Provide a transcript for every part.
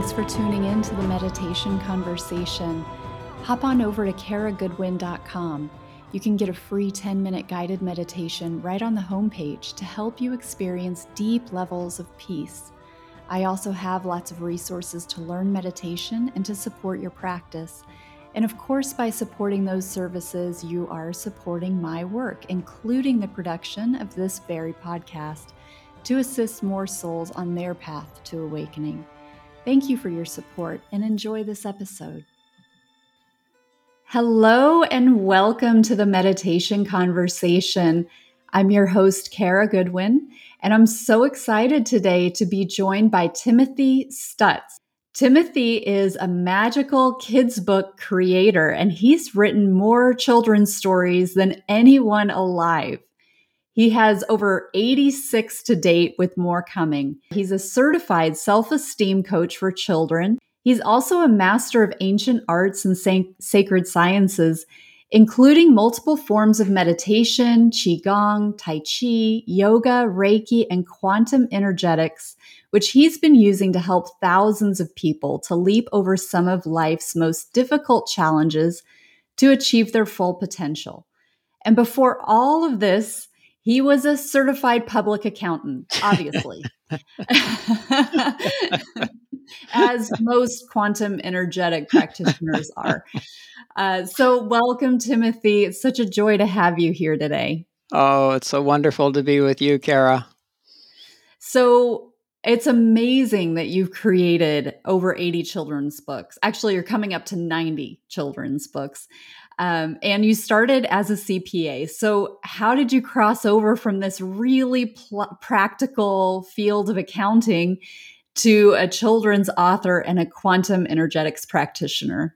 Thanks for tuning in to the meditation conversation. Hop on over to karagoodwin.com. You can get a free 10 minute guided meditation right on the homepage to help you experience deep levels of peace. I also have lots of resources to learn meditation and to support your practice. And of course, by supporting those services, you are supporting my work, including the production of this very podcast, to assist more souls on their path to awakening. Thank you for your support and enjoy this episode. Hello, and welcome to the Meditation Conversation. I'm your host, Kara Goodwin, and I'm so excited today to be joined by Timothy Stuetz. Timothy is a magical kids book creator, and he's written more children's stories than anyone alive. He has over 86 to date, with more coming. He's a certified self esteem coach for children. He's also a master of ancient arts and sacred sciences, including multiple forms of meditation, Qigong, Tai Chi, yoga, Reiki, and quantum energetics which he's been using to help thousands of people to leap over some of life's most difficult challenges to achieve their full potential. And before all of this, he was a certified public accountant, obviously. As most quantum energetic practitioners are. Uh, so, welcome, Timothy. It's such a joy to have you here today. Oh, it's so wonderful to be with you, Kara. So, it's amazing that you've created over 80 children's books. Actually, you're coming up to 90 children's books. Um, and you started as a CPA. So, how did you cross over from this really pl- practical field of accounting to a children's author and a quantum energetics practitioner?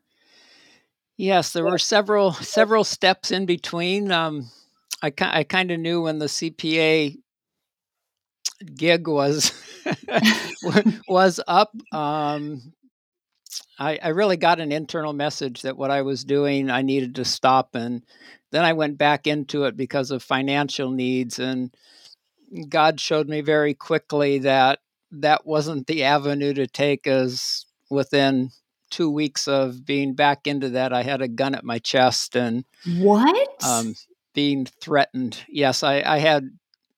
Yes, there were several several steps in between. Um, I, I kind of knew when the CPA gig was was up. Um, I, I really got an internal message that what I was doing, I needed to stop, and then I went back into it because of financial needs, and God showed me very quickly that that wasn't the avenue to take. As within two weeks of being back into that, I had a gun at my chest and what um, being threatened. Yes, I, I had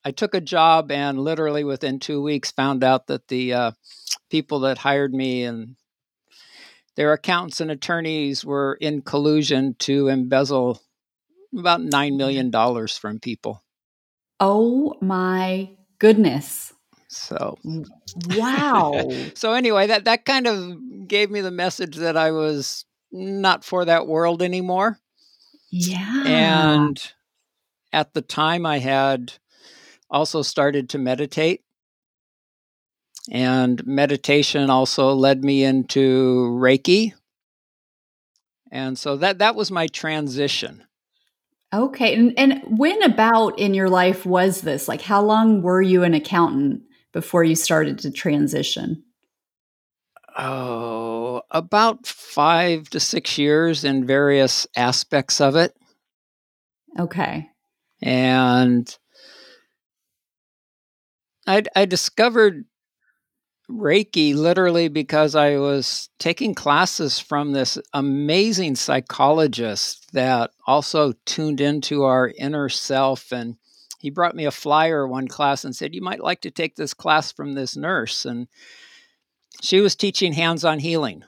I took a job and literally within two weeks found out that the uh, people that hired me and their accountants and attorneys were in collusion to embezzle about $9 million from people. Oh my goodness. So wow. so anyway, that that kind of gave me the message that I was not for that world anymore. Yeah. And at the time I had also started to meditate. And meditation also led me into Reiki. And so that that was my transition. Okay. And and when about in your life was this? Like how long were you an accountant before you started to transition? Oh, about 5 to 6 years in various aspects of it. Okay. And I, I discovered Reiki literally because I was taking classes from this amazing psychologist that also tuned into our inner self. And he brought me a flyer one class and said, You might like to take this class from this nurse. And she was teaching hands on healing.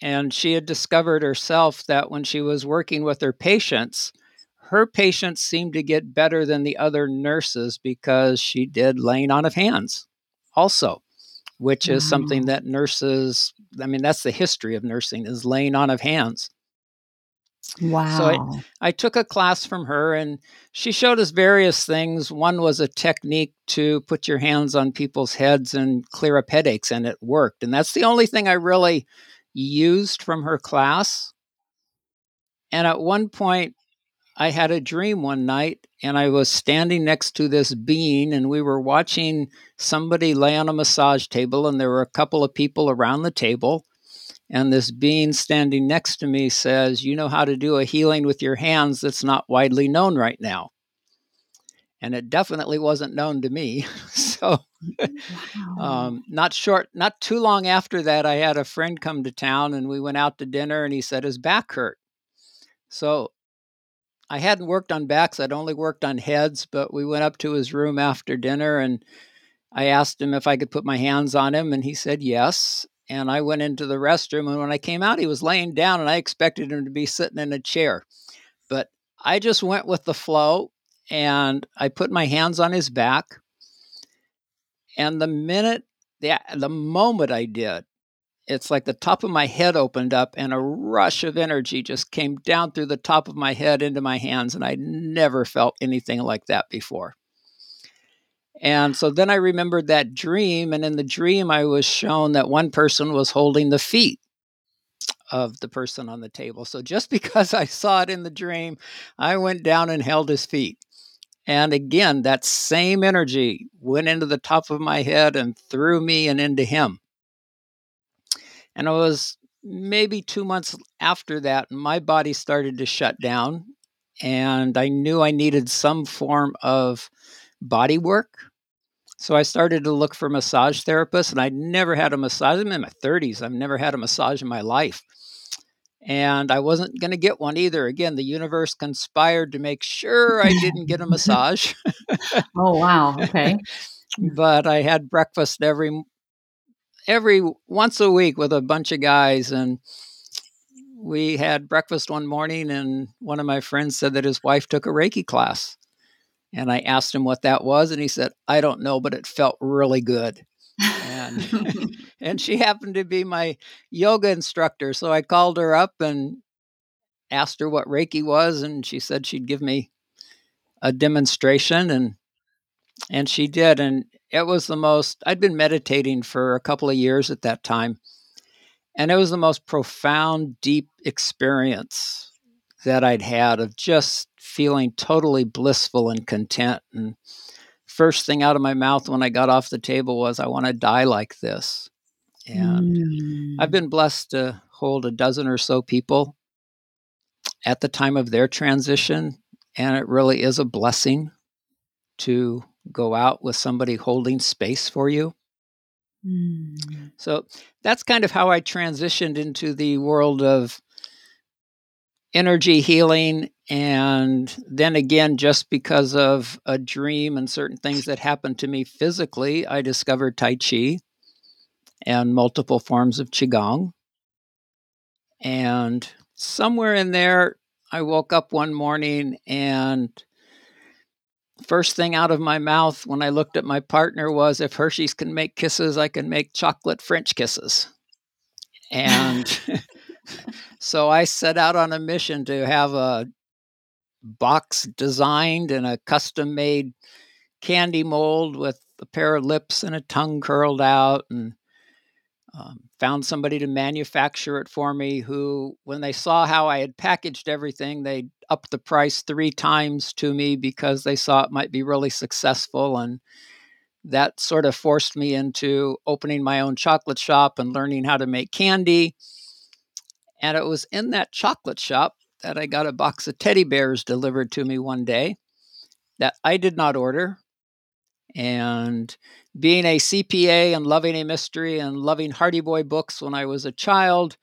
And she had discovered herself that when she was working with her patients, her patients seemed to get better than the other nurses because she did laying on of hands also which is something that nurses i mean that's the history of nursing is laying on of hands. Wow so I, I took a class from her and she showed us various things. One was a technique to put your hands on people's heads and clear up headaches and it worked. And that's the only thing i really used from her class. And at one point I had a dream one night and I was standing next to this being and we were watching somebody lay on a massage table and there were a couple of people around the table. And this being standing next to me says, You know how to do a healing with your hands that's not widely known right now. and it definitely wasn't known to me. so, wow. um, not short, not too long after that, I had a friend come to town, and we went out to dinner, and he said his back hurt. So, I hadn't worked on backs; I'd only worked on heads. But we went up to his room after dinner, and I asked him if I could put my hands on him, and he said yes. And I went into the restroom, and when I came out, he was laying down, and I expected him to be sitting in a chair. But I just went with the flow, and I put my hands on his back. And the minute, the, the moment I did, it's like the top of my head opened up and a rush of energy just came down through the top of my head into my hands. And I never felt anything like that before. And so then I remembered that dream. And in the dream, I was shown that one person was holding the feet of the person on the table. So just because I saw it in the dream, I went down and held his feet. And again, that same energy went into the top of my head and through me and into him. And it was maybe two months after that, my body started to shut down. And I knew I needed some form of body work so I started to look for massage therapists, and I'd never had a massage. I'm in my 30s. I've never had a massage in my life. And I wasn't going to get one either. Again, the universe conspired to make sure I didn't get a massage. oh, wow. Okay. Hmm. but I had breakfast every every once a week with a bunch of guys and we had breakfast one morning and one of my friends said that his wife took a reiki class and I asked him what that was, and he said, I don't know, but it felt really good. And, and she happened to be my yoga instructor. So I called her up and asked her what Reiki was, and she said she'd give me a demonstration and and she did and it was the most I'd been meditating for a couple of years at that time and it was the most profound deep experience that I'd had of just feeling totally blissful and content. And first thing out of my mouth when I got off the table was, I want to die like this. And mm. I've been blessed to hold a dozen or so people at the time of their transition. And it really is a blessing to go out with somebody holding space for you. Mm. So that's kind of how I transitioned into the world of energy healing and then again just because of a dream and certain things that happened to me physically i discovered tai chi and multiple forms of qigong and somewhere in there i woke up one morning and first thing out of my mouth when i looked at my partner was if hershey's can make kisses i can make chocolate french kisses. And so I set out on a mission to have a box designed and a custom made candy mold with a pair of lips and a tongue curled out and um, found somebody to manufacture it for me who when they saw how i had packaged everything they upped the price three times to me because they saw it might be really successful and that sort of forced me into opening my own chocolate shop and learning how to make candy and it was in that chocolate shop that I got a box of teddy bears delivered to me one day that I did not order. And being a CPA and loving a mystery and loving Hardy Boy books when I was a child,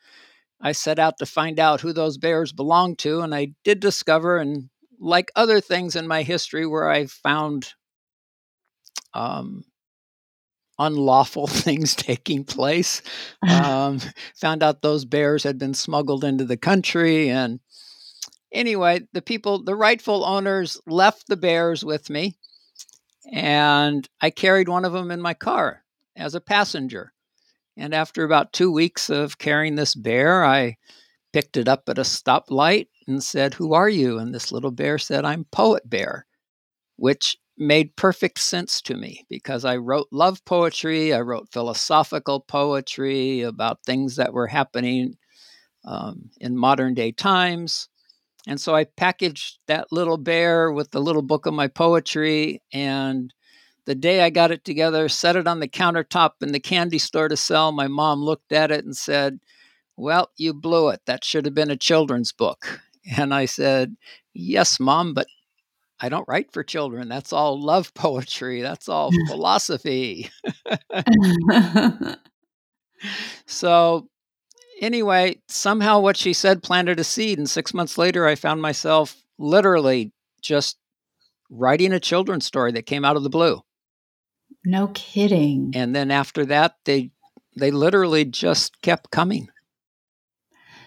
I set out to find out who those bears belonged to. And I did discover, and like other things in my history where I found um, unlawful things taking place. Um, found out those bears had been smuggled into the country. And anyway, the people, the rightful owners, left the bears with me. And I carried one of them in my car as a passenger. And after about two weeks of carrying this bear, I picked it up at a stoplight and said, Who are you? And this little bear said, I'm Poet Bear, which made perfect sense to me because I wrote love poetry, I wrote philosophical poetry about things that were happening um, in modern day times. And so I packaged that little bear with the little book of my poetry. And the day I got it together, set it on the countertop in the candy store to sell, my mom looked at it and said, Well, you blew it. That should have been a children's book. And I said, Yes, mom, but I don't write for children. That's all love poetry. That's all philosophy. so, anyway, somehow what she said planted a seed. And six months later, I found myself literally just writing a children's story that came out of the blue. No kidding. And then after that, they they literally just kept coming.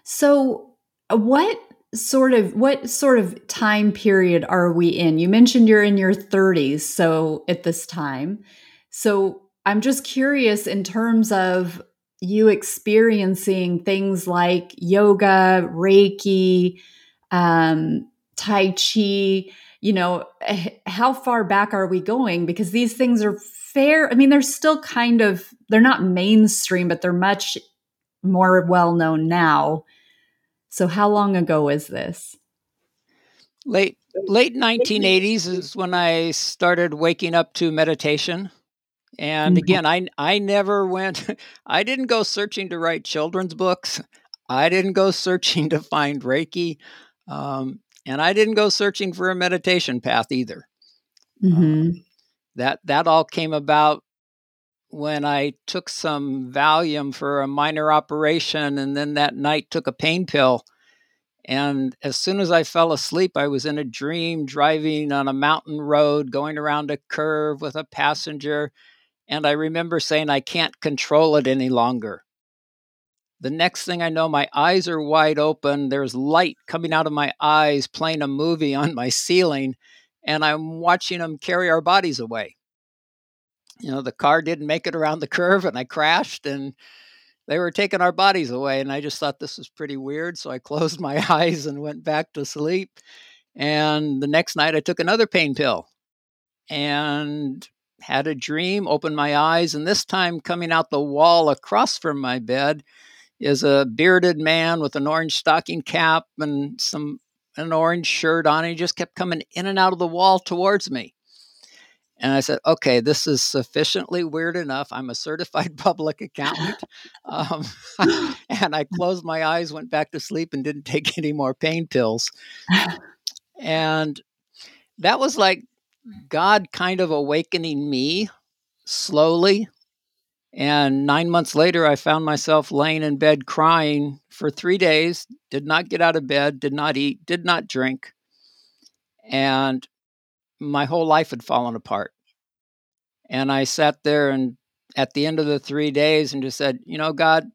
So, uh, what sort of what sort of time period are we in? You mentioned you're in your 30s, so at this time. So, I'm just curious in terms of you experiencing things like yoga, Reiki, um, Tai Chi, you know, how far back are we going? Because these things are fair. I mean, they're still kind of, they're not mainstream, but they're much more well known now. So, how long ago is this? Late late 1980s is when I started waking up to meditation. And mm-hmm. again, I I never went I didn't go searching to write children's books. I didn't go searching to find Reiki. Um, and I didn't go searching for a meditation path either. Mm-hmm. Um, that that all came about when I took some Valium for a minor operation, and then that night took a pain pill. And as soon as I fell asleep, I was in a dream driving on a mountain road, going around a curve with a passenger. And I remember saying, I can't control it any longer. The next thing I know, my eyes are wide open. There's light coming out of my eyes, playing a movie on my ceiling, and I'm watching them carry our bodies away. You know, the car didn't make it around the curve, and I crashed, and they were taking our bodies away. And I just thought this was pretty weird. So I closed my eyes and went back to sleep. And the next night, I took another pain pill and had a dream, opened my eyes, and this time coming out the wall across from my bed is a bearded man with an orange stocking cap and some an orange shirt on. And he just kept coming in and out of the wall towards me. And I said, okay, this is sufficiently weird enough. I'm a certified public accountant. Um, and I closed my eyes, went back to sleep, and didn't take any more pain pills. And that was like God kind of awakening me slowly and nine months later, I found myself laying in bed crying for three days, did not get out of bed, did not eat, did not drink. And my whole life had fallen apart. And I sat there and at the end of the three days and just said, You know, God,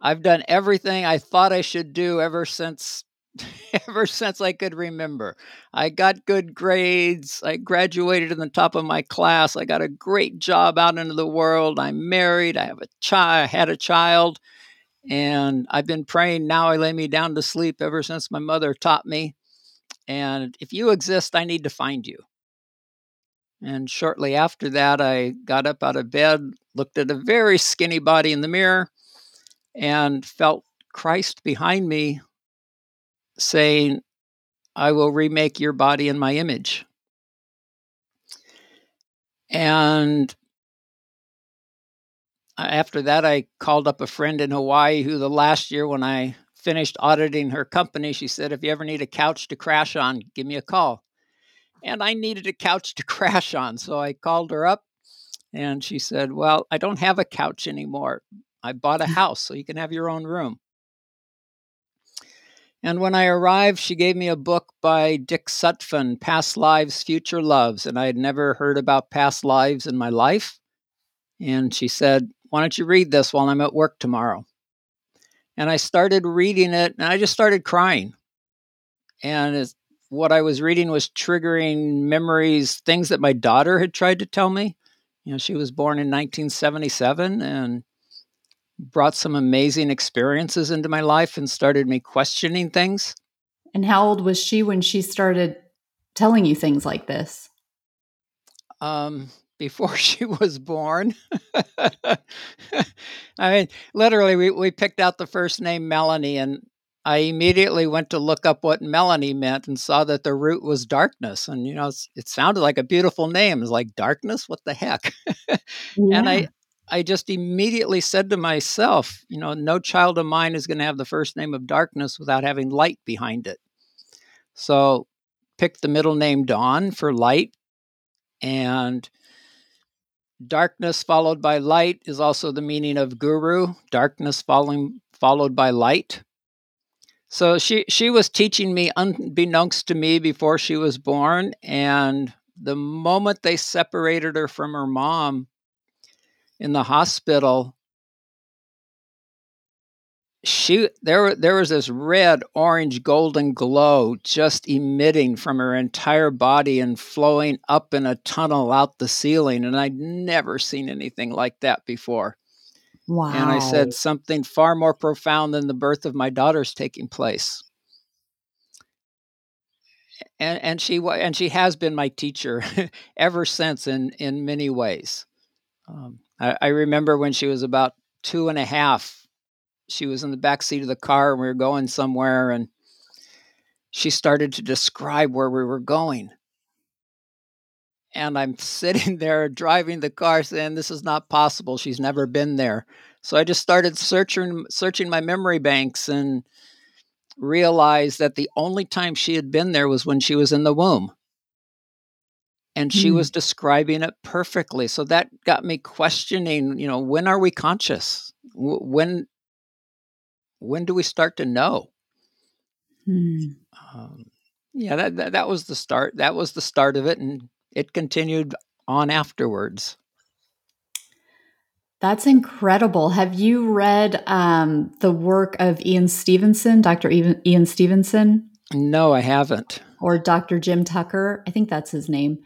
I've done everything I thought I should do ever since ever since I could remember. I got good grades. I graduated in the top of my class. I got a great job out into the world. I'm married. I have a child. had a child, and I've been praying. Now I lay me down to sleep ever since my mother taught me. And if you exist, I need to find you. And shortly after that, I got up out of bed, looked at a very skinny body in the mirror, and felt Christ behind me saying, I will remake your body in my image. And after that, I called up a friend in Hawaii who, the last year when I finished auditing her company, she said, If you ever need a couch to crash on, give me a call. And I needed a couch to crash on. So I called her up and she said, Well, I don't have a couch anymore. I bought a house, so you can have your own room. And when I arrived, she gave me a book by Dick Sutphen, Past Lives, Future Loves. And I had never heard about past lives in my life. And she said, Why don't you read this while I'm at work tomorrow? And I started reading it and I just started crying. And what I was reading was triggering memories, things that my daughter had tried to tell me. You know, she was born in 1977 and brought some amazing experiences into my life and started me questioning things. And how old was she when she started telling you things like this? Um, before she was born. I mean, literally, we, we picked out the first name Melanie, and I immediately went to look up what Melanie meant and saw that the root was darkness. And, you know, it sounded like a beautiful name. It's like, darkness? What the heck? yeah. And I, I just immediately said to myself, you know, no child of mine is going to have the first name of darkness without having light behind it. So picked the middle name Dawn for light. And darkness followed by light is also the meaning of guru, darkness following, followed by light. So she, she was teaching me unbeknownst to me before she was born. And the moment they separated her from her mom in the hospital, she there there was this red orange golden glow just emitting from her entire body and flowing up in a tunnel out the ceiling and I'd never seen anything like that before. Wow. And I said something far more profound than the birth of my daughter's taking place. And and she and she has been my teacher ever since in in many ways. Um, I, I remember when she was about two and a half she was in the back seat of the car and we were going somewhere and she started to describe where we were going. And i'm sitting there driving the car saying this is not possible. She's never been there. So i just started searching searching my memory banks and realized that the only time she had been there was when she was in the womb and she mm. was describing it perfectly so that got me questioning you know when are we conscious when when do we start to know? Hmm. Um, yeah, that, that that was the start. That was the start of it, and it continued on afterwards. That's incredible. Have you read um, the work of Ian Stevenson, Dr. Ian Stevenson? No, I haven't. Or Dr. Jim Tucker. I think that's his name.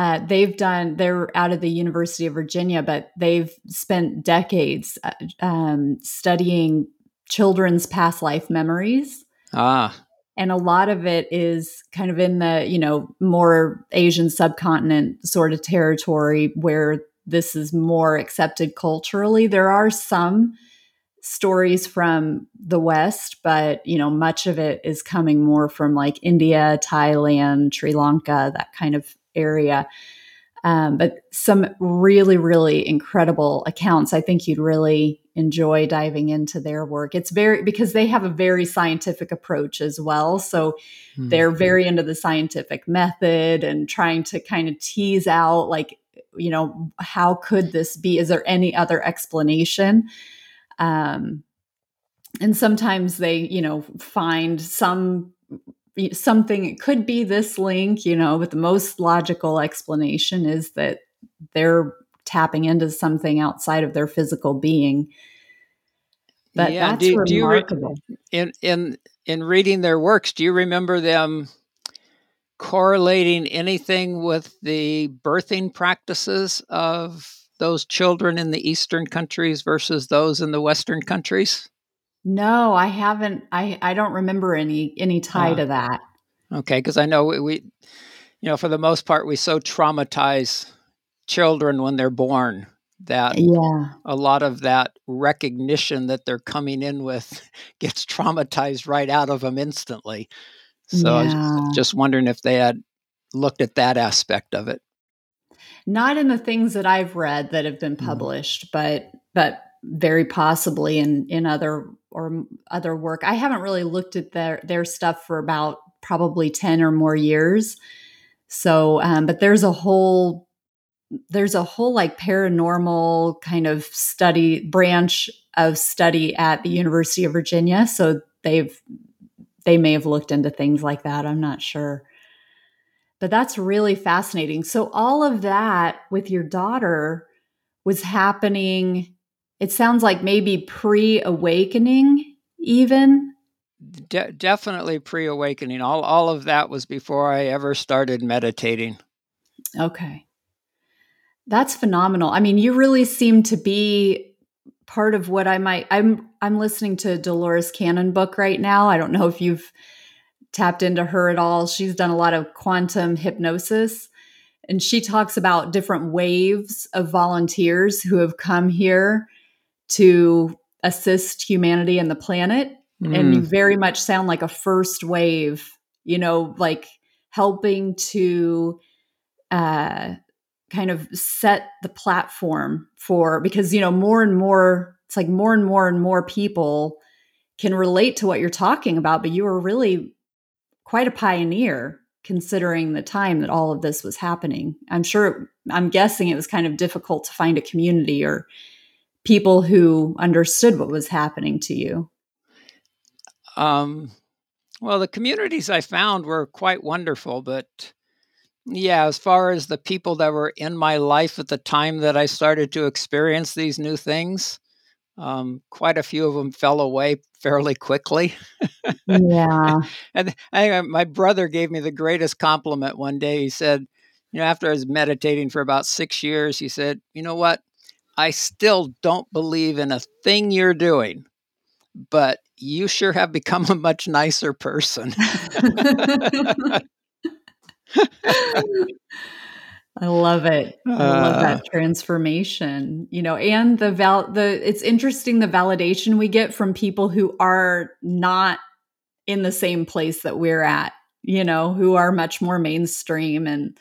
Uh, they've done, they're out of the University of Virginia, but they've spent decades uh, um, studying children's past life memories. Ah. And a lot of it is kind of in the, you know, more Asian subcontinent sort of territory where this is more accepted culturally. There are some stories from the West, but, you know, much of it is coming more from like India, Thailand, Sri Lanka, that kind of area. Um, but some really, really incredible accounts. I think you'd really enjoy diving into their work. It's very because they have a very scientific approach as well. So mm-hmm. they're very into the scientific method and trying to kind of tease out like, you know, how could this be? Is there any other explanation? Um, and sometimes they, you know, find some something it could be this link you know but the most logical explanation is that they're tapping into something outside of their physical being. But yeah, that's do, remarkable. Do re- in in in reading their works, do you remember them correlating anything with the birthing practices of those children in the eastern countries versus those in the western countries? No, I haven't. I I don't remember any any tie uh, to that. Okay, because I know we, we, you know, for the most part, we so traumatize children when they're born that yeah. a lot of that recognition that they're coming in with gets traumatized right out of them instantly. So yeah. I was just wondering if they had looked at that aspect of it. Not in the things that I've read that have been mm-hmm. published, mm. but but very possibly in in other or other work. I haven't really looked at their their stuff for about probably 10 or more years. So, um, but there's a whole there's a whole like paranormal kind of study branch of study at the University of Virginia. So they've they may have looked into things like that. I'm not sure. But that's really fascinating. So all of that with your daughter was happening it sounds like maybe pre-awakening even De- definitely pre-awakening all all of that was before i ever started meditating okay that's phenomenal. I mean, you really seem to be part of what I might I'm I'm listening to Dolores Cannon book right now. I don't know if you've tapped into her at all. She's done a lot of quantum hypnosis and she talks about different waves of volunteers who have come here to assist humanity and the planet mm. and you very much sound like a first wave, you know, like helping to uh kind of set the platform for because you know more and more it's like more and more and more people can relate to what you're talking about but you are really quite a pioneer considering the time that all of this was happening. I'm sure, I'm guessing it was kind of difficult to find a community or people who understood what was happening to you. Um, well, the communities I found were quite wonderful, but yeah, as far as the people that were in my life at the time that I started to experience these new things, um, quite a few of them fell away fairly quickly. Yeah. and I, my brother gave me the greatest compliment one day. He said, you know, after I was meditating for about six years, he said, you know what? I still don't believe in a thing you're doing, but you sure have become a much nicer person. I love it. I love that uh. transformation. You know, and the val the it's interesting the validation we get from people who are not in the same place that we're at, you know, who are much more mainstream and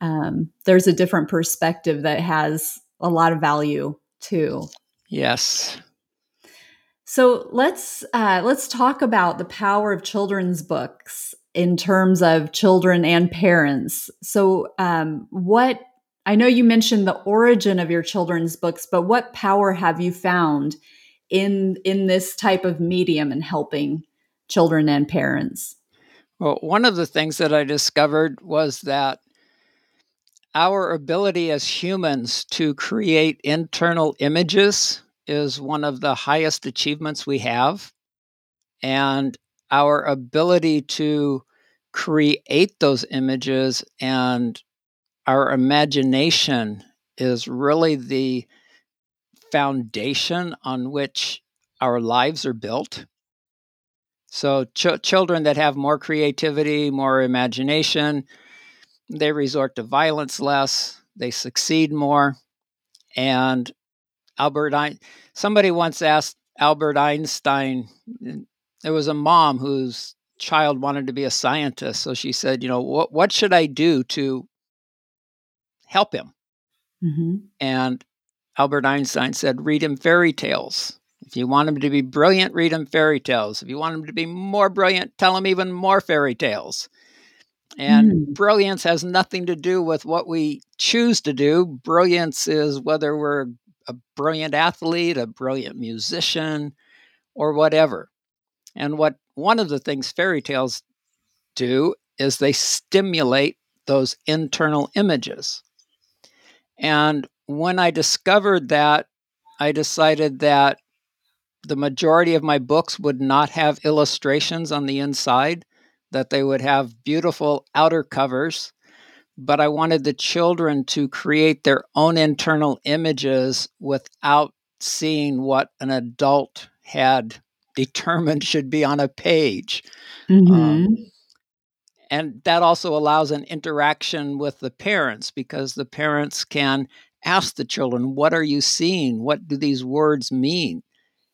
um, there's a different perspective that has a lot of value too. Yes. So let's uh, let's talk about the power of children's books in terms of children and parents. So, um, what I know you mentioned the origin of your children's books, but what power have you found in in this type of medium in helping children and parents? Well, one of the things that I discovered was that our ability as humans to create internal images is one of the highest achievements we have. And our ability to create those images and our imagination is really the foundation on which our lives are built. So, ch- children that have more creativity, more imagination, they resort to violence less, they succeed more. And Albert Einstein, somebody once asked Albert Einstein, there was a mom whose child wanted to be a scientist. So she said, you know, what, what should I do to help him? Mm-hmm. And Albert Einstein said, read him fairy tales. If you want him to be brilliant, read him fairy tales. If you want him to be more brilliant, tell him even more fairy tales. And mm. brilliance has nothing to do with what we choose to do. Brilliance is whether we're a brilliant athlete, a brilliant musician, or whatever. And what one of the things fairy tales do is they stimulate those internal images. And when I discovered that, I decided that the majority of my books would not have illustrations on the inside, that they would have beautiful outer covers, but I wanted the children to create their own internal images without seeing what an adult had determined should be on a page. Mm-hmm. Um, and that also allows an interaction with the parents because the parents can ask the children, What are you seeing? What do these words mean?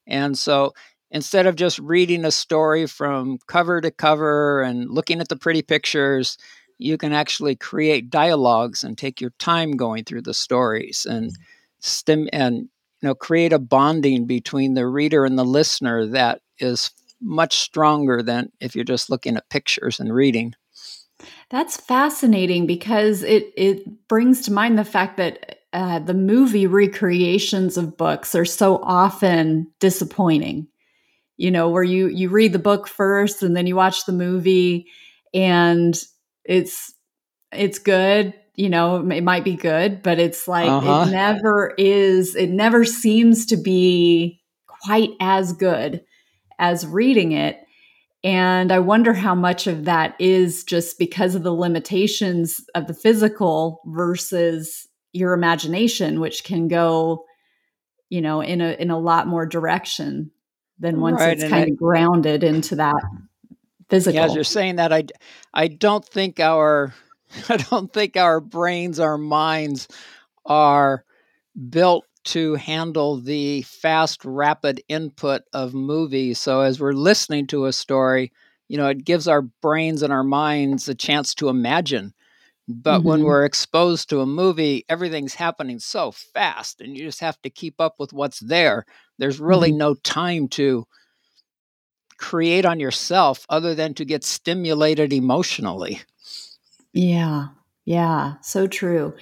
And so instead of just reading a story from cover to cover and looking at the pretty pictures, you can actually create dialogues and take your time going through the stories and stim and you know create a bonding between the reader and the listener that is much stronger than if you're just looking at pictures and reading. That's fascinating because it it brings to mind the fact that uh, the movie recreations of books are so often disappointing. You know, where you you read the book first and then you watch the movie, and it's it's good, you know, it might be good, but it's like uh-huh. it never is, it never seems to be quite as good as reading it. And I wonder how much of that is just because of the limitations of the physical versus your imagination, which can go, you know, in a in a lot more direction than once right, it's kind I, of grounded into that physical. Yeah, as you're saying that, I I don't think our I don't think our brains, our minds are built to handle the fast, rapid input of movies. So as we're listening to a story, you know, it gives our brains and our minds a chance to imagine. But mm-hmm. when we're exposed to a movie, everything's happening so fast and you just have to keep up with what's there. There's really mm-hmm. no time to create on yourself other than to get stimulated emotionally. Yeah. Yeah. So true.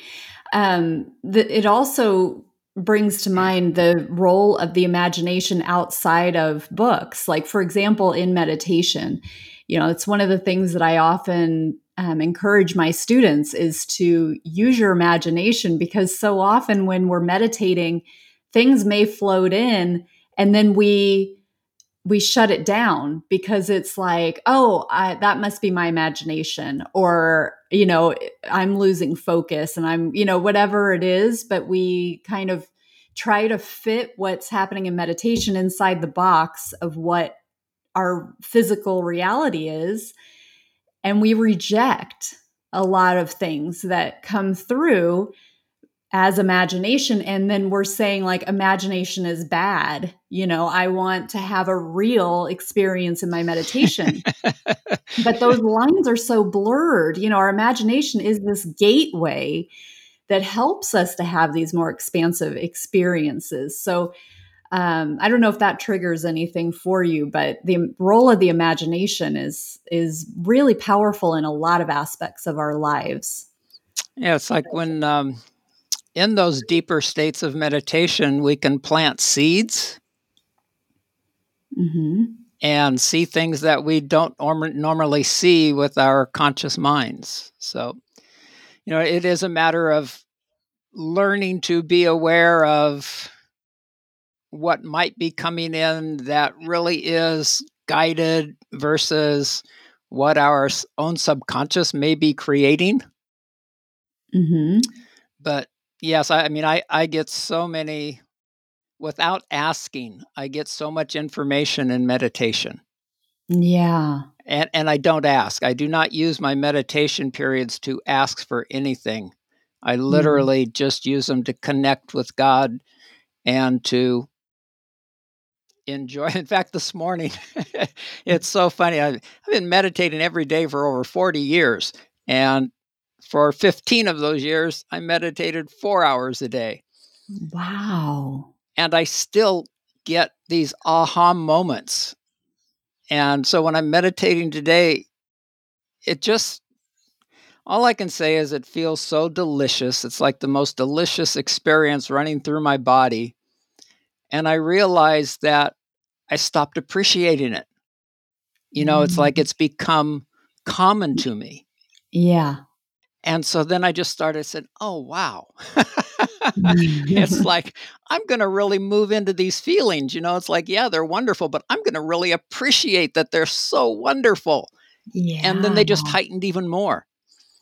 Um, the, it also brings to mind the role of the imagination outside of books. Like, for example, in meditation, you know, it's one of the things that I often um, encourage my students is to use your imagination because so often when we're meditating, things may float in and then we we shut it down because it's like oh I, that must be my imagination or you know i'm losing focus and i'm you know whatever it is but we kind of try to fit what's happening in meditation inside the box of what our physical reality is. And we reject a lot of things that come through as imagination and then we're saying like imagination is bad. You know i want to have a real experience in my meditation. But those lines are so blurred. You know our imagination is this gateway that helps us to have these more expansive experiences. So um, i don't know if that triggers anything for you but the role of the imagination is is really powerful in a lot of aspects of our lives. Yeah it's like when um in those deeper states of meditation, we can plant seeds mm-hmm. and see things that we don't normally see with our conscious minds. So, you know, it is a matter of learning to be aware of what might be coming in that really is guided versus what our own subconscious may be creating. Mm-hmm. But Yes, I, I mean, I, I get so many, without asking, I get so much information in meditation. Yeah. And, and I don't ask. I do not use my meditation periods to ask for anything. I mm. literally mm. just use them to connect with God and to enjoy. In fact, this morning, it's so funny. I've, I've been meditating every day for over 40 years. And for 15 of those years, I meditated four hours a day. Wow. And I still get these aha moments. And so when I'm meditating today, it just, all I can say is it feels so delicious. It's like the most delicious experience running through my body. And I realized that I stopped appreciating it. You know, mm. it's like mm. it's become common to me. Yeah. And so then I just started said, "Oh wow." it's like I'm going to really move into these feelings, you know. It's like, yeah, they're wonderful, but I'm going to really appreciate that they're so wonderful. Yeah. And then they just heightened even more.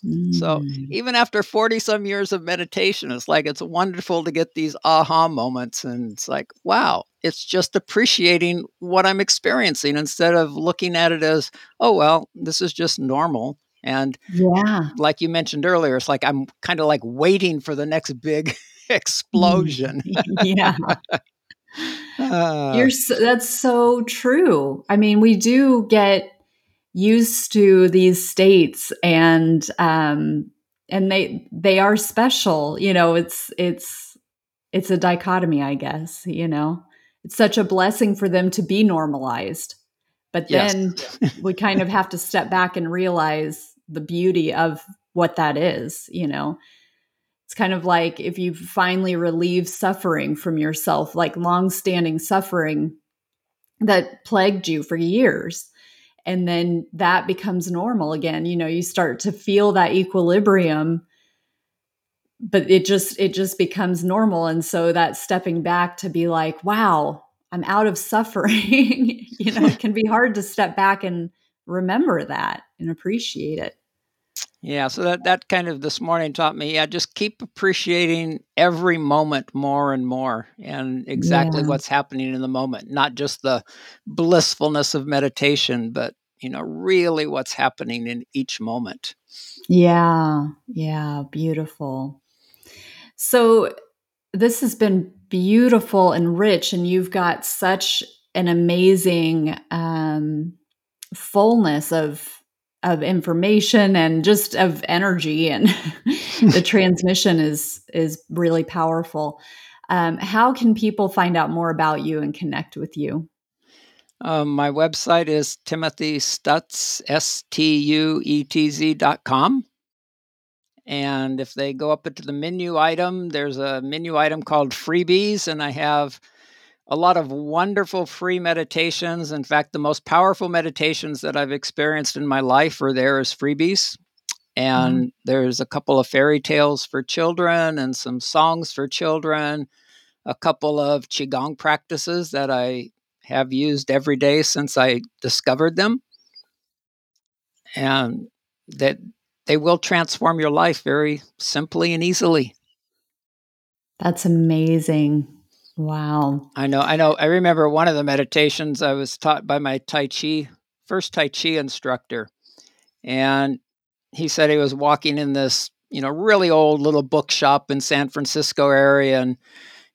Mm. So even after 40 some years of meditation, it's like it's wonderful to get these aha moments. And it's like, wow, it's just appreciating what I'm experiencing instead of looking at it as, oh, well, this is just normal. And yeah, like you mentioned earlier, it's like I'm kind of like waiting for the next big explosion. yeah. Uh, You're so, that's so true. I mean, we do get used to these states and um and they they are special, you know, it's it's it's a dichotomy, I guess, you know. It's such a blessing for them to be normalized. But then yes. we kind of have to step back and realize the beauty of what that is, you know. It's kind of like if you finally relieve suffering from yourself, like long-standing suffering that plagued you for years. And then that becomes normal again. You know, you start to feel that equilibrium but it just it just becomes normal and so that stepping back to be like wow i'm out of suffering you know it can be hard to step back and remember that and appreciate it yeah, so that that kind of this morning taught me, yeah, just keep appreciating every moment more and more and exactly yeah. what's happening in the moment, not just the blissfulness of meditation, but you know, really what's happening in each moment. Yeah. Yeah, beautiful. So this has been beautiful and rich and you've got such an amazing um fullness of of information and just of energy and the transmission is is really powerful. Um, how can people find out more about you and connect with you? Um, my website is timothy stuetz s-t-u-e-t-z dot com And if they go up into the menu item, there's a menu item called freebies, and I have a lot of wonderful free meditations. In fact, the most powerful meditations that I've experienced in my life are there as freebies. And mm. there's a couple of fairy tales for children and some songs for children, a couple of Qigong practices that I have used every day since I discovered them. And that they will transform your life very simply and easily. That's amazing. Wow. I know. I know. I remember one of the meditations I was taught by my Tai Chi, first Tai Chi instructor. And he said he was walking in this, you know, really old little bookshop in San Francisco area. And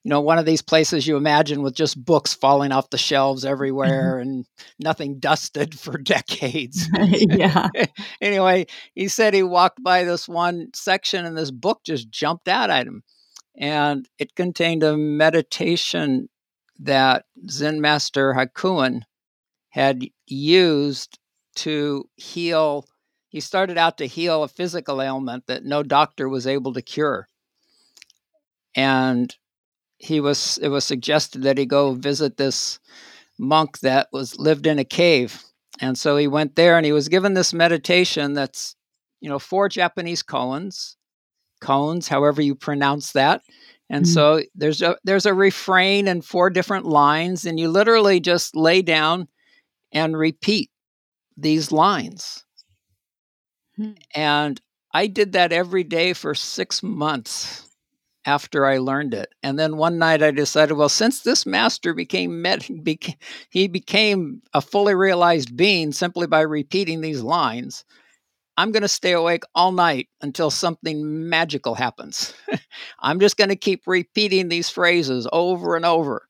you know, one of these places you imagine with just books falling off the shelves mm-hmm. everywhere and nothing dusted for decades. yeah. anyway, he said he walked by this one section and this book just jumped out at him. And it contained a meditation that Zen Master Hakuin had used to heal. He started out to heal a physical ailment that no doctor was able to cure. And he was it was suggested that he go visit this monk that was lived in a cave and so he went there and he was given this meditation that's you know four japanese koans koans however you pronounce that and mm-hmm. so there's a there's a refrain and four different lines and you literally just lay down and repeat these lines mm-hmm. and i did that every day for 6 months after I learned it. And then one night I decided, well, since this master became met, beca- he became a fully realized being simply by repeating these lines. I'm going to stay awake all night until something magical happens. I'm just going to keep repeating these phrases over and over.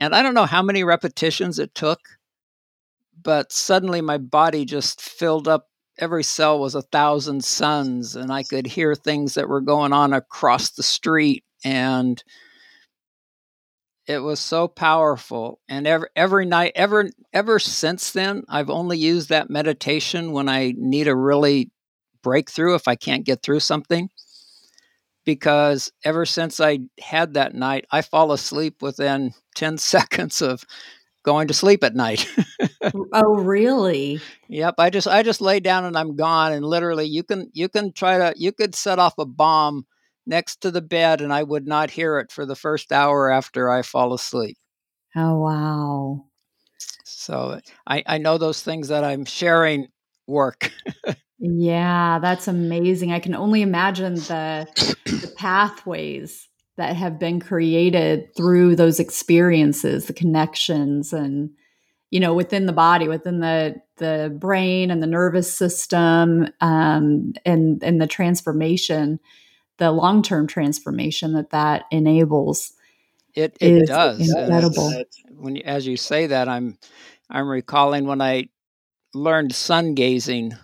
And I don't know how many repetitions it took, but suddenly my body just filled up every cell was a thousand suns and i could hear things that were going on across the street and it was so powerful and every, every night ever ever since then i've only used that meditation when i need a really breakthrough if i can't get through something because ever since i had that night i fall asleep within 10 seconds of going to sleep at night. oh, really? Yep. I just I just lay down and I'm gone. And literally, you can you can try to you could set off a bomb next to the bed, and I would not hear it for the first hour after I fall asleep. Oh wow! So I I know those things that I'm sharing work. yeah, that's amazing. I can only imagine the the pathways that have been created through those experiences, the connections and you know within the body within the the brain and the nervous system um, and and the transformation the long-term transformation that that enables it it does incredible. when you, as you say that i'm i'm recalling when i learned sun gazing.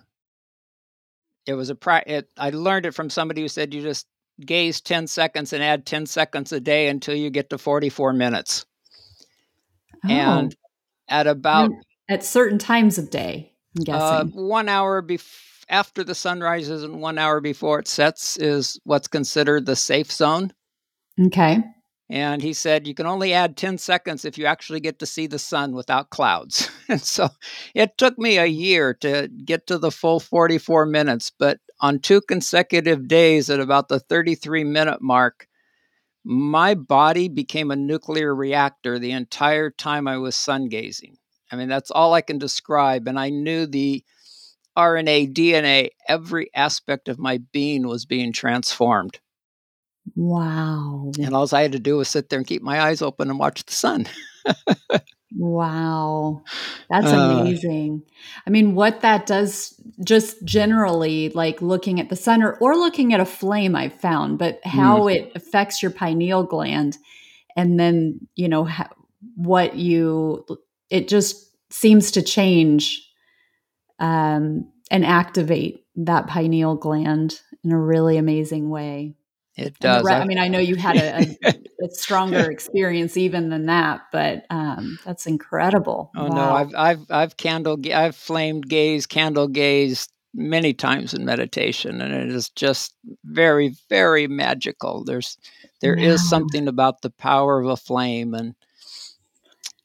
It was a it, i learned it from somebody who said you just gaze 10 seconds and add 10 seconds a day until you get to 44 minutes. Oh. And at about at certain times of day, I'm uh, guessing. Uh, one hour bef- after the sun rises and one hour before it sets is what's considered the safe zone. Okay. And he said, you can only add 10 seconds if you actually get to see the sun without clouds. and so it took me a year to get to the full 44 minutes. But on two consecutive days at about the 33 minute mark, my body became a nuclear reactor the entire time I was sun gazing. I mean, that's all I can describe. And I knew the RNA, DNA, every aspect of my being was being transformed. Wow. And all I had to do was sit there and keep my eyes open and watch the sun. wow. That's uh, amazing. I mean, what that does just generally, like looking at the sun or, or looking at a flame, I've found, but how mm. it affects your pineal gland and then, you know, what you, it just seems to change um, and activate that pineal gland in a really amazing way. It does. I mean, I know you had a, a, a stronger experience even than that, but um, that's incredible. Oh wow. no, I've I've I've candle I've flamed gaze, candle gaze many times in meditation, and it is just very, very magical. There's there yeah. is something about the power of a flame, and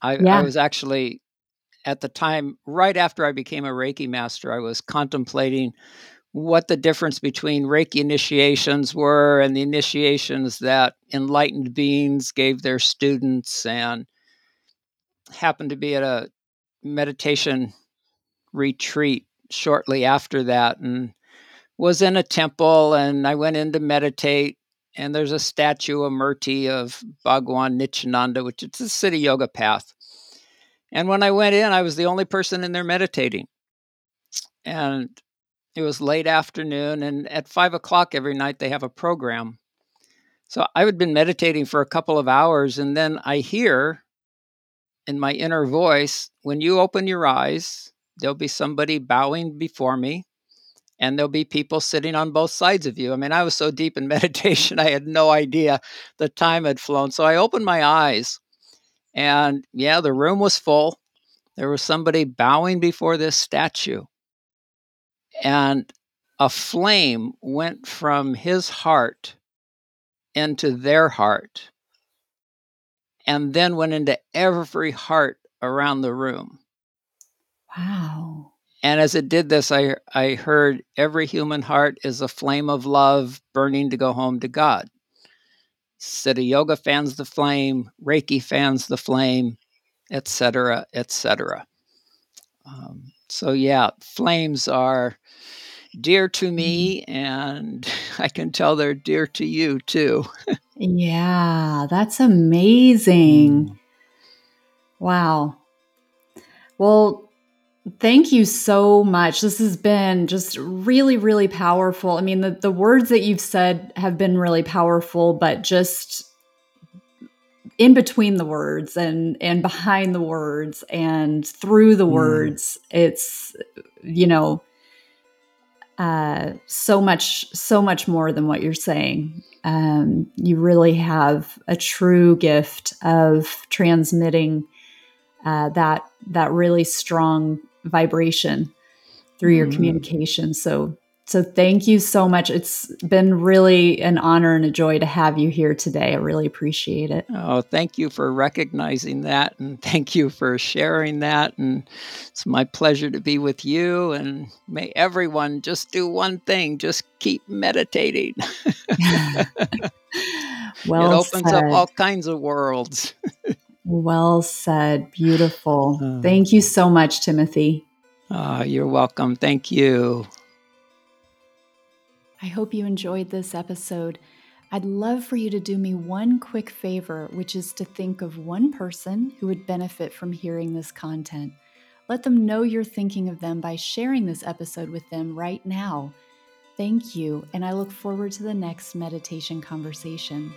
I, yeah. I was actually at the time right after I became a Reiki master, I was contemplating what the difference between Reiki initiations were and the initiations that enlightened beings gave their students, and happened to be at a meditation retreat shortly after that and was in a temple and I went in to meditate and there's a statue of Murti of Bhagwan Nityananda, which is a Siddha Yoga path. And when I went in, I was the only person in there meditating. And it was late afternoon, and at five o'clock every night they have a program. So I had been meditating for a couple of hours, and then I hear in my inner voice, when you open your eyes, there'll be somebody bowing before me and there'll be people sitting on both sides of you. I mean, I was so deep in meditation, I had no idea the time had flown. So I opened my eyes, and yeah, the room was full. There was somebody bowing before this statue. And a flame went from his heart into their heart and then went into every heart around the room. Wow. And as it did this, I, I heard every human heart is a flame of love burning to go home to God. Siddha Yoga fans the flame, Reiki fans the flame, etc., etc. Um, so yeah, flames are dear to me, mm-hmm. and I can tell they're dear to you too. yeah, that's amazing. Mm. Wow. Well, Thank you so much. This has been just really, really powerful. I mean, the, the words that you've said have been really powerful, but just in between the words and and behind the words and through the mm. words, it's you know uh, so much, so much more than what you're saying. Um, you really have a true gift of transmitting uh, that that really strong vibration through your mm. communication. So so thank you so much. It's been really an honor and a joy to have you here today. I really appreciate it. Oh, thank you for recognizing that and thank you for sharing that and it's my pleasure to be with you and may everyone just do one thing, just keep meditating. well, it opens said. up all kinds of worlds. Well said. Beautiful. Uh, Thank you so much, Timothy. Uh, you're welcome. Thank you. I hope you enjoyed this episode. I'd love for you to do me one quick favor, which is to think of one person who would benefit from hearing this content. Let them know you're thinking of them by sharing this episode with them right now. Thank you, and I look forward to the next meditation conversation.